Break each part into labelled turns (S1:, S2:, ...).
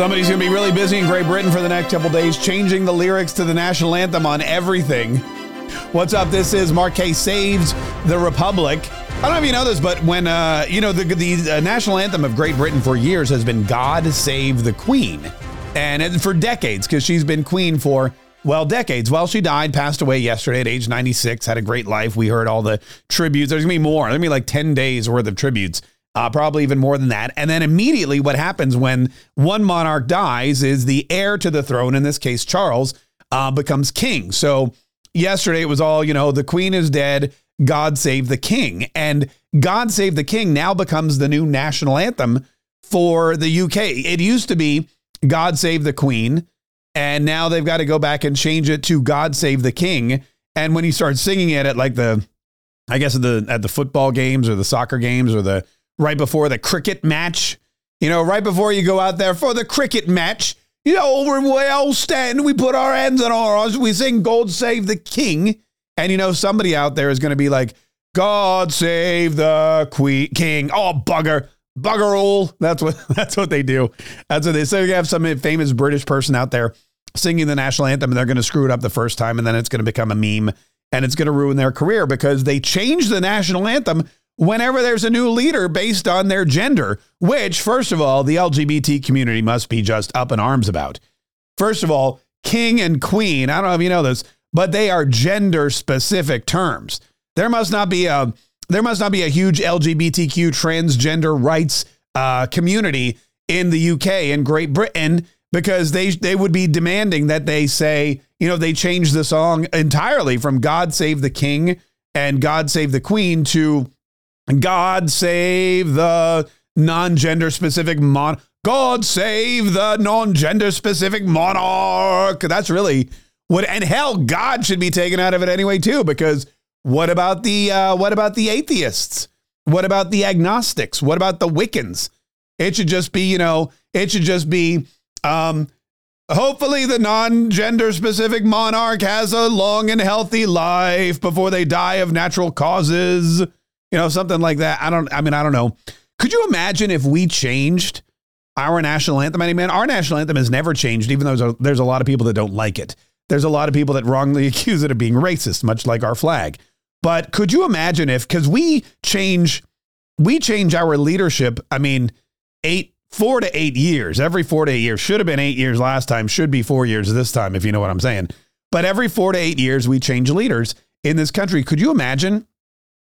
S1: Somebody's going to be really busy in Great Britain for the next couple days, changing the lyrics to the national anthem on everything. What's up? This is Mark Kaye's Saves the Republic. I don't know if you know this, but when, uh, you know, the, the uh, national anthem of Great Britain for years has been God Save the Queen. And it, for decades, because she's been queen for, well, decades. Well, she died, passed away yesterday at age 96, had a great life. We heard all the tributes. There's going to be more. There's going to be like 10 days worth of tributes uh, probably even more than that. And then immediately, what happens when one monarch dies is the heir to the throne, in this case, Charles, uh, becomes king. So yesterday it was all, you know, the queen is dead, God save the king. And God save the king now becomes the new national anthem for the UK. It used to be God save the queen. And now they've got to go back and change it to God save the king. And when you start singing it at like the, I guess at the at the football games or the soccer games or the right before the cricket match. You know, right before you go out there for the cricket match, you know, we all stand, we put our hands on our arms, we sing God Save the King. And, you know, somebody out there is going to be like, God save the queen, king. Oh, bugger. Bugger all. That's what that's what they do. That's what they say. You have some famous British person out there singing the national anthem and they're going to screw it up the first time and then it's going to become a meme and it's going to ruin their career because they changed the national anthem whenever there's a new leader based on their gender, which, first of all, the LGBT community must be just up in arms about. First of all, king and queen, I don't know if you know this, but they are gender specific terms. There must not be a there must not be a huge LGBTQ transgender rights uh, community in the UK and Great Britain because they they would be demanding that they say, you know, they change the song entirely from God Save the King and God Save the Queen to God save the non gender specific mon. God save the non gender specific monarch. That's really what, and hell, God should be taken out of it anyway too. Because what about the uh, what about the atheists? What about the agnostics? What about the Wiccans? It should just be, you know, it should just be. Um, hopefully, the non-gender specific monarch has a long and healthy life before they die of natural causes. You know, something like that. I don't, I mean, I don't know. Could you imagine if we changed our national anthem? I mean, man, our national anthem has never changed, even though there's a, there's a lot of people that don't like it. There's a lot of people that wrongly accuse it of being racist, much like our flag. But could you imagine if, because we change, we change our leadership, I mean, eight, four to eight years, every four to eight years, should have been eight years last time, should be four years this time, if you know what I'm saying. But every four to eight years, we change leaders in this country. Could you imagine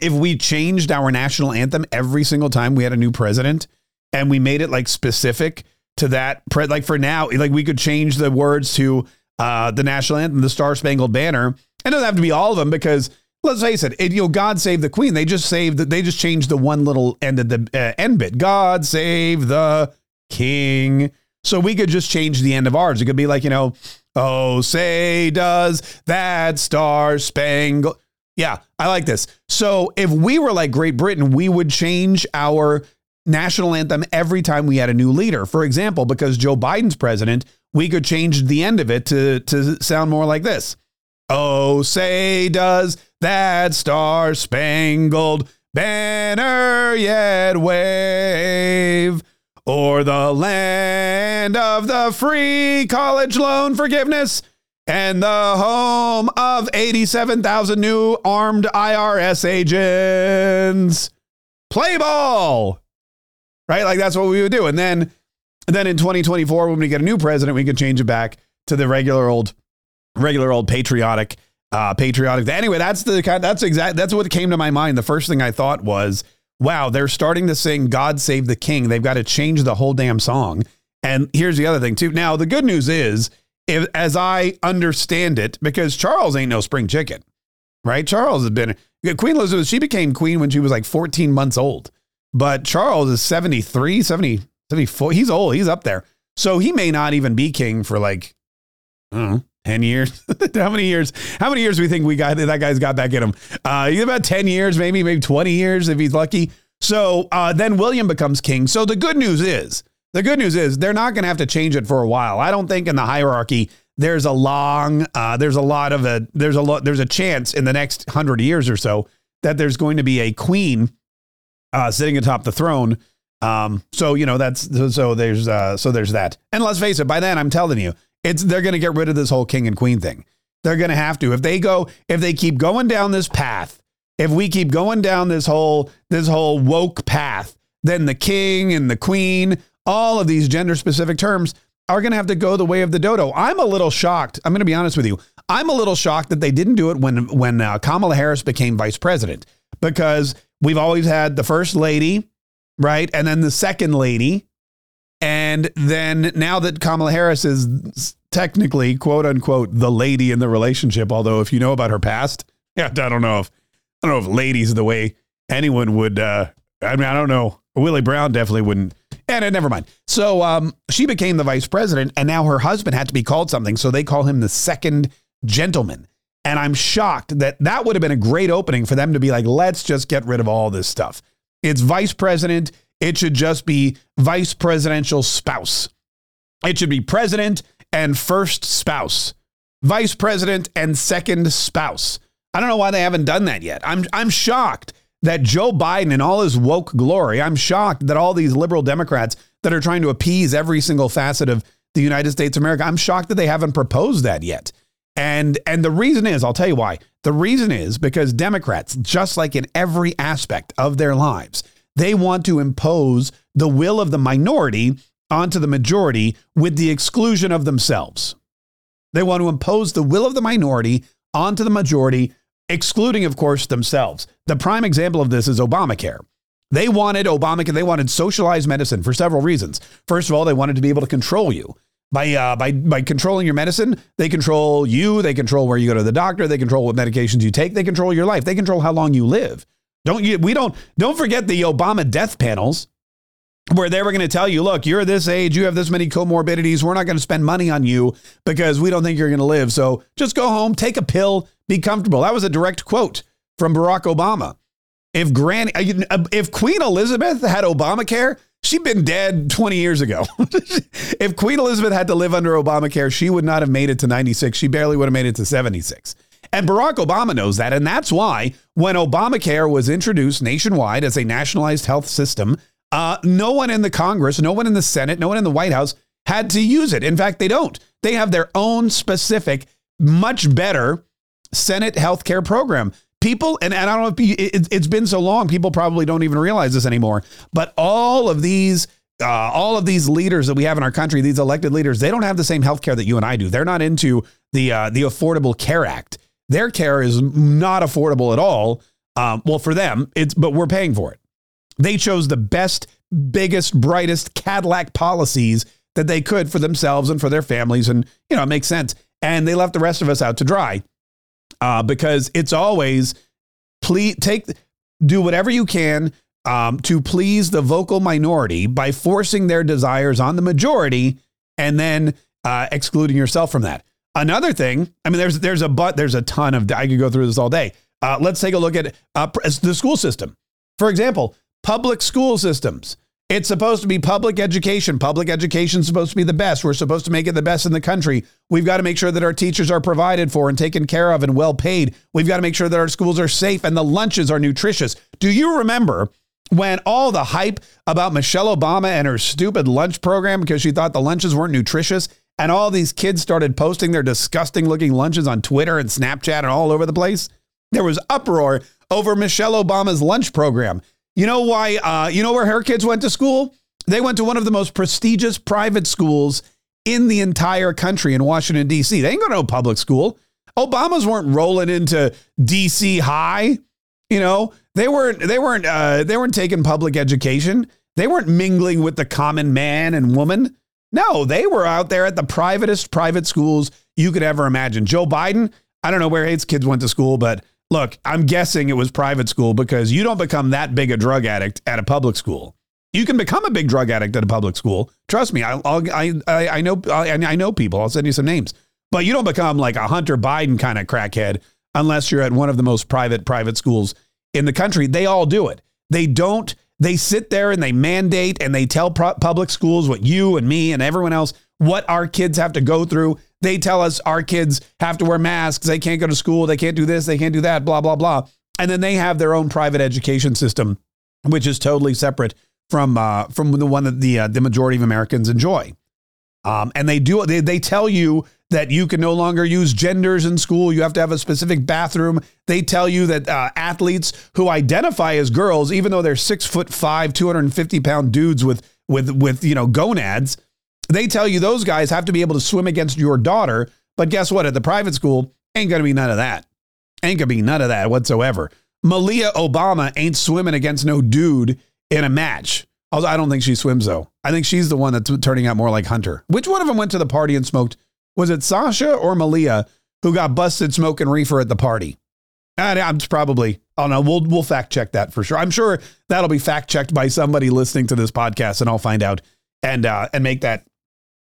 S1: if we changed our national anthem every single time we had a new president and we made it like specific to that pre- like for now like we could change the words to uh the national anthem the star spangled banner. It doesn't have to be all of them because let's face it, it you know god save the queen they just saved they just changed the one little end of the uh, end bit. God save the king. So we could just change the end of ours. It could be like you know oh say does that star spangled yeah, I like this. So if we were like Great Britain, we would change our national anthem every time we had a new leader. For example, because Joe Biden's president, we could change the end of it to, to sound more like this. Oh, say does that star spangled banner yet wave? Or the land of the free college loan forgiveness and the home of 87,000 new armed IRS agents. Play ball. Right? Like that's what we would do. And then and then in 2024 when we get a new president, we can change it back to the regular old regular old patriotic uh patriotic. Anyway, that's the kind that's exact that's what came to my mind. The first thing I thought was, wow, they're starting to sing God Save the King. They've got to change the whole damn song. And here's the other thing too. Now, the good news is as I understand it, because Charles ain't no spring chicken, right? Charles has been Queen Elizabeth. She became queen when she was like 14 months old, but Charles is 73, 70, 74. He's old. He's up there. So he may not even be king for like, know, 10 years. how many years? How many years do we think we got that guy's got back in him? Uh, about 10 years, maybe, maybe 20 years if he's lucky. So uh, then William becomes king. So the good news is the good news is they're not going to have to change it for a while. I don't think in the hierarchy there's a long, uh, there's a lot of a, there's a lot, there's a chance in the next hundred years or so that there's going to be a queen uh, sitting atop the throne Um, so you know that's so there's uh, so there's that. And let's face it, by then I'm telling you, it's they're going to get rid of this whole king and queen thing. They're going to have to if they go if they keep going down this path. If we keep going down this whole this whole woke path, then the king and the queen, all of these gender specific terms are going to have to go the way of the dodo. I'm a little shocked. I'm going to be honest with you. I'm a little shocked that they didn't do it when when uh, Kamala Harris became vice president because we've always had the first lady right? And then the second lady. And then now that Kamala Harris is technically, quote unquote, the lady in the relationship, although if you know about her past, yeah, I don't know if I don't know if ladies the way anyone would. Uh, I mean, I don't know. Willie Brown definitely wouldn't. And uh, never mind. So um, she became the vice president, and now her husband had to be called something, so they call him the second gentleman. And I'm shocked that that would have been a great opening for them to be like, let's just get rid of all this stuff. It's vice president. It should just be vice presidential spouse. It should be president and first spouse, vice president and second spouse. I don't know why they haven't done that yet. I'm I'm shocked that Joe Biden and all his woke glory, I'm shocked that all these liberal Democrats that are trying to appease every single facet of the United States of America, I'm shocked that they haven't proposed that yet. And and the reason is, I'll tell you why. The reason is because Democrats, just like in every aspect of their lives, they want to impose the will of the minority onto the majority with the exclusion of themselves. They want to impose the will of the minority onto the majority, excluding, of course, themselves. The prime example of this is Obamacare. They wanted Obamacare, they wanted socialized medicine for several reasons. First of all, they wanted to be able to control you. By, uh, by, by controlling your medicine, they control you, they control where you go to the doctor, they control what medications you take, they control your life, they control how long you live. Don't you, we don't, don't forget the Obama death panels where they were going to tell you, look, you're this age, you have this many comorbidities, we're not going to spend money on you because we don't think you're going to live. So just go home, take a pill, be comfortable. That was a direct quote from Barack Obama. If Granny, uh, if Queen Elizabeth had Obamacare, She'd been dead 20 years ago. if Queen Elizabeth had to live under Obamacare, she would not have made it to 96. She barely would have made it to 76. And Barack Obama knows that. And that's why when Obamacare was introduced nationwide as a nationalized health system, uh, no one in the Congress, no one in the Senate, no one in the White House had to use it. In fact, they don't. They have their own specific, much better Senate healthcare program people, and, and I don't know if it, it's been so long, people probably don't even realize this anymore. But all of these, uh, all of these leaders that we have in our country, these elected leaders, they don't have the same health care that you and I do. They're not into the uh, the Affordable Care Act. Their care is not affordable at all. Um, well, for them, it's but we're paying for it. They chose the best, biggest, brightest Cadillac policies that they could for themselves and for their families, and you know it makes sense. And they left the rest of us out to dry uh, because it's always please take do whatever you can um, to please the vocal minority by forcing their desires on the majority and then uh, excluding yourself from that. Another thing, I mean, there's there's a but there's a ton of I could go through this all day. Uh, let's take a look at uh, the school system. For example, public school systems. It's supposed to be public education. Public education is supposed to be the best. We're supposed to make it the best in the country. We've got to make sure that our teachers are provided for and taken care of and well paid. We've got to make sure that our schools are safe and the lunches are nutritious. Do you remember when all the hype about Michelle Obama and her stupid lunch program because she thought the lunches weren't nutritious and all these kids started posting their disgusting looking lunches on Twitter and Snapchat and all over the place? There was uproar over Michelle Obama's lunch program. You know why? Uh, you know where her kids went to school? They went to one of the most prestigious private schools in the entire country in Washington, D.C. They ain't going to no public school. Obamas weren't rolling into D.C. high. You know, they weren't. They weren't. Uh, they weren't taking public education. They weren't mingling with the common man and woman. No, they were out there at the privatest private schools you could ever imagine. Joe Biden, I don't know where his kids went to school, but Look, I'm guessing it was private school because you don't become that big a drug addict at a public school. You can become a big drug addict at a public school. Trust me, I, I, I, I know, I, I know people. I'll send you some names, but you don't become like a Hunter Biden kind of crackhead unless you're at one of the most private private schools in the country. They all do it. They don't. They sit there and they mandate and they tell public schools what you and me and everyone else what our kids have to go through. They tell us our kids have to wear masks, they can't go to school, they can't do this, they can't do that, blah, blah, blah. And then they have their own private education system, which is totally separate from uh, from the one that the uh, the majority of Americans enjoy. Um, and they do they, they tell you that you can no longer use genders in school. You have to have a specific bathroom. They tell you that uh, athletes who identify as girls, even though they're six foot five, 250 pound dudes with with with you know gonads, they tell you those guys have to be able to swim against your daughter. But guess what? At the private school, ain't gonna be none of that. Ain't gonna be none of that whatsoever. Malia Obama ain't swimming against no dude in a match. Although I don't think she swims though. I think she's the one that's turning out more like Hunter. Which one of them went to the party and smoked? Was it Sasha or Malia who got busted smoking reefer at the party? And I'm probably, don't know. We'll we'll fact check that for sure. I'm sure that'll be fact checked by somebody listening to this podcast, and I'll find out and uh, and make that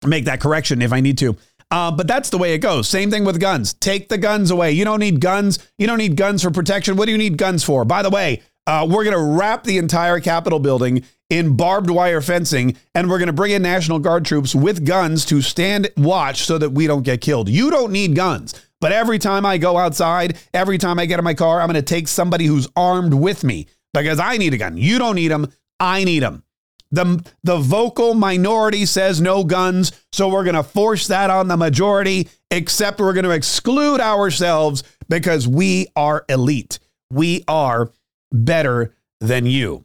S1: make that correction if I need to. Uh, but that's the way it goes. Same thing with guns. Take the guns away. You don't need guns. You don't need guns for protection. What do you need guns for? By the way, uh, we're going to wrap the entire Capitol building in barbed wire fencing, and we're going to bring in National Guard troops with guns to stand watch so that we don't get killed. You don't need guns. But every time I go outside, every time I get in my car, I'm going to take somebody who's armed with me because I need a gun. You don't need them. I need them. The, the vocal minority says no guns, so we're going to force that on the majority, except we're going to exclude ourselves because we are elite. We are better than you.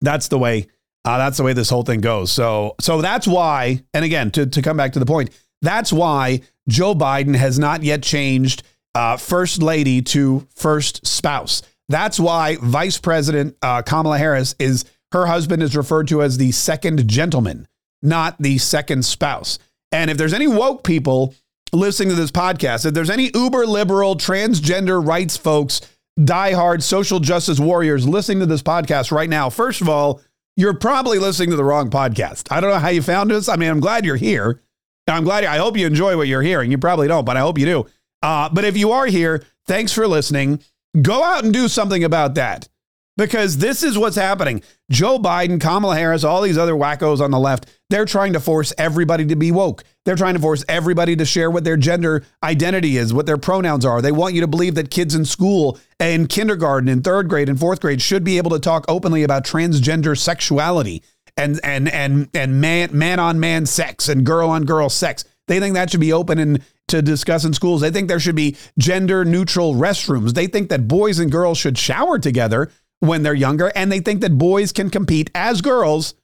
S1: That's the way. Uh, that's the way this whole thing goes. So, so that's why. And again, to to come back to the point, that's why Joe Biden has not yet changed uh, first lady to first spouse. That's why Vice President uh, Kamala Harris is her husband is referred to as the second gentleman, not the second spouse. And if there's any woke people listening to this podcast, if there's any uber liberal transgender rights folks diehard social justice warriors listening to this podcast right now, first of all, you're probably listening to the wrong podcast. I don't know how you found us. I mean, I'm glad you're here. I'm glad. I hope you enjoy what you're hearing. You probably don't, but I hope you do. Uh, but if you are here, thanks for listening. Go out and do something about that because this is what's happening. Joe Biden, Kamala Harris, all these other wackos on the left, they're trying to force everybody to be woke. They're trying to force everybody to share what their gender identity is, what their pronouns are. They want you to believe that kids in school, in kindergarten, in third grade, and fourth grade should be able to talk openly about transgender sexuality and and and and man man on man sex and girl on girl sex. They think that should be open and to discuss in schools. They think there should be gender neutral restrooms. They think that boys and girls should shower together when they're younger, and they think that boys can compete as girls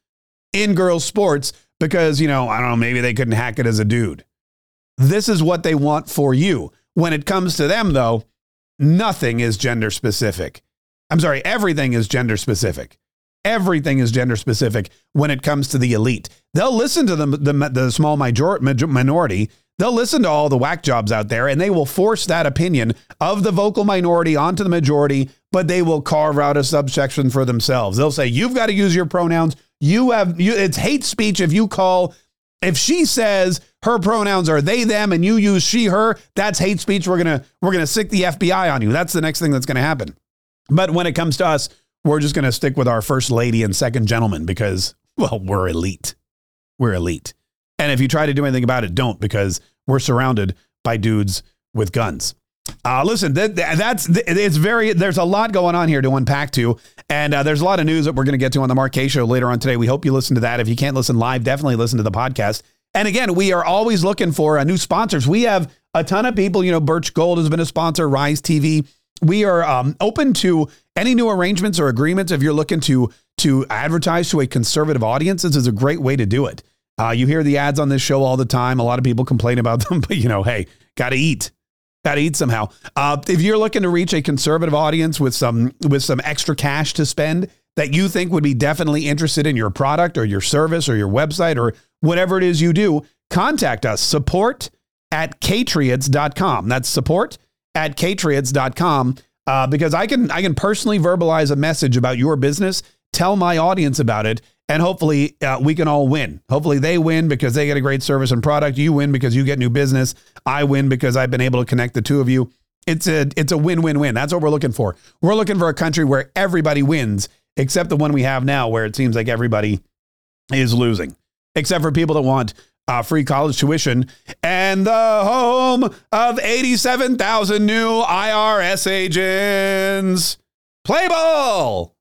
S1: in girls' sports because, you know, I don't know, maybe they couldn't hack it as a dude. This is what they want for you. When it comes to them, though, nothing is gender specific. I'm sorry, everything is gender specific. Everything is gender specific when it comes to the elite. They'll listen to the, the, the small major, minority They'll listen to all the whack jobs out there and they will force that opinion of the vocal minority onto the majority, but they will carve out a subsection for themselves. They'll say, you've got to use your pronouns. You have, you, it's hate speech if you call, if she says her pronouns are they, them, and you use she, her, that's hate speech. We're going to, we're going to sick the FBI on you. That's the next thing that's going to happen. But when it comes to us, we're just going to stick with our first lady and second gentleman because, well, we're elite. We're elite. And if you try to do anything about it, don't because we're surrounded by dudes with guns. Uh, listen, that, that's it's very. There's a lot going on here to unpack to, and uh, there's a lot of news that we're going to get to on the Mark Kaye Show later on today. We hope you listen to that. If you can't listen live, definitely listen to the podcast. And again, we are always looking for uh, new sponsors. We have a ton of people. You know, Birch Gold has been a sponsor. Rise TV. We are um, open to any new arrangements or agreements. If you're looking to to advertise to a conservative audience, this is a great way to do it. Uh, you hear the ads on this show all the time. A lot of people complain about them, but you know, hey, got to eat. To eat somehow. Uh, if you're looking to reach a conservative audience with some with some extra cash to spend that you think would be definitely interested in your product or your service or your website or whatever it is you do, contact us. Support at katriots.com. That's support at katriots.com. Uh, because I can I can personally verbalize a message about your business, tell my audience about it, and hopefully uh, we can all win. Hopefully they win because they get a great service and product. You win because you get new business. I win because I've been able to connect the two of you. It's a it's a win-win-win. That's what we're looking for. We're looking for a country where everybody wins, except the one we have now, where it seems like everybody is losing, except for people that want uh, free college tuition and the home of 87,000 new IRS agents. Play ball.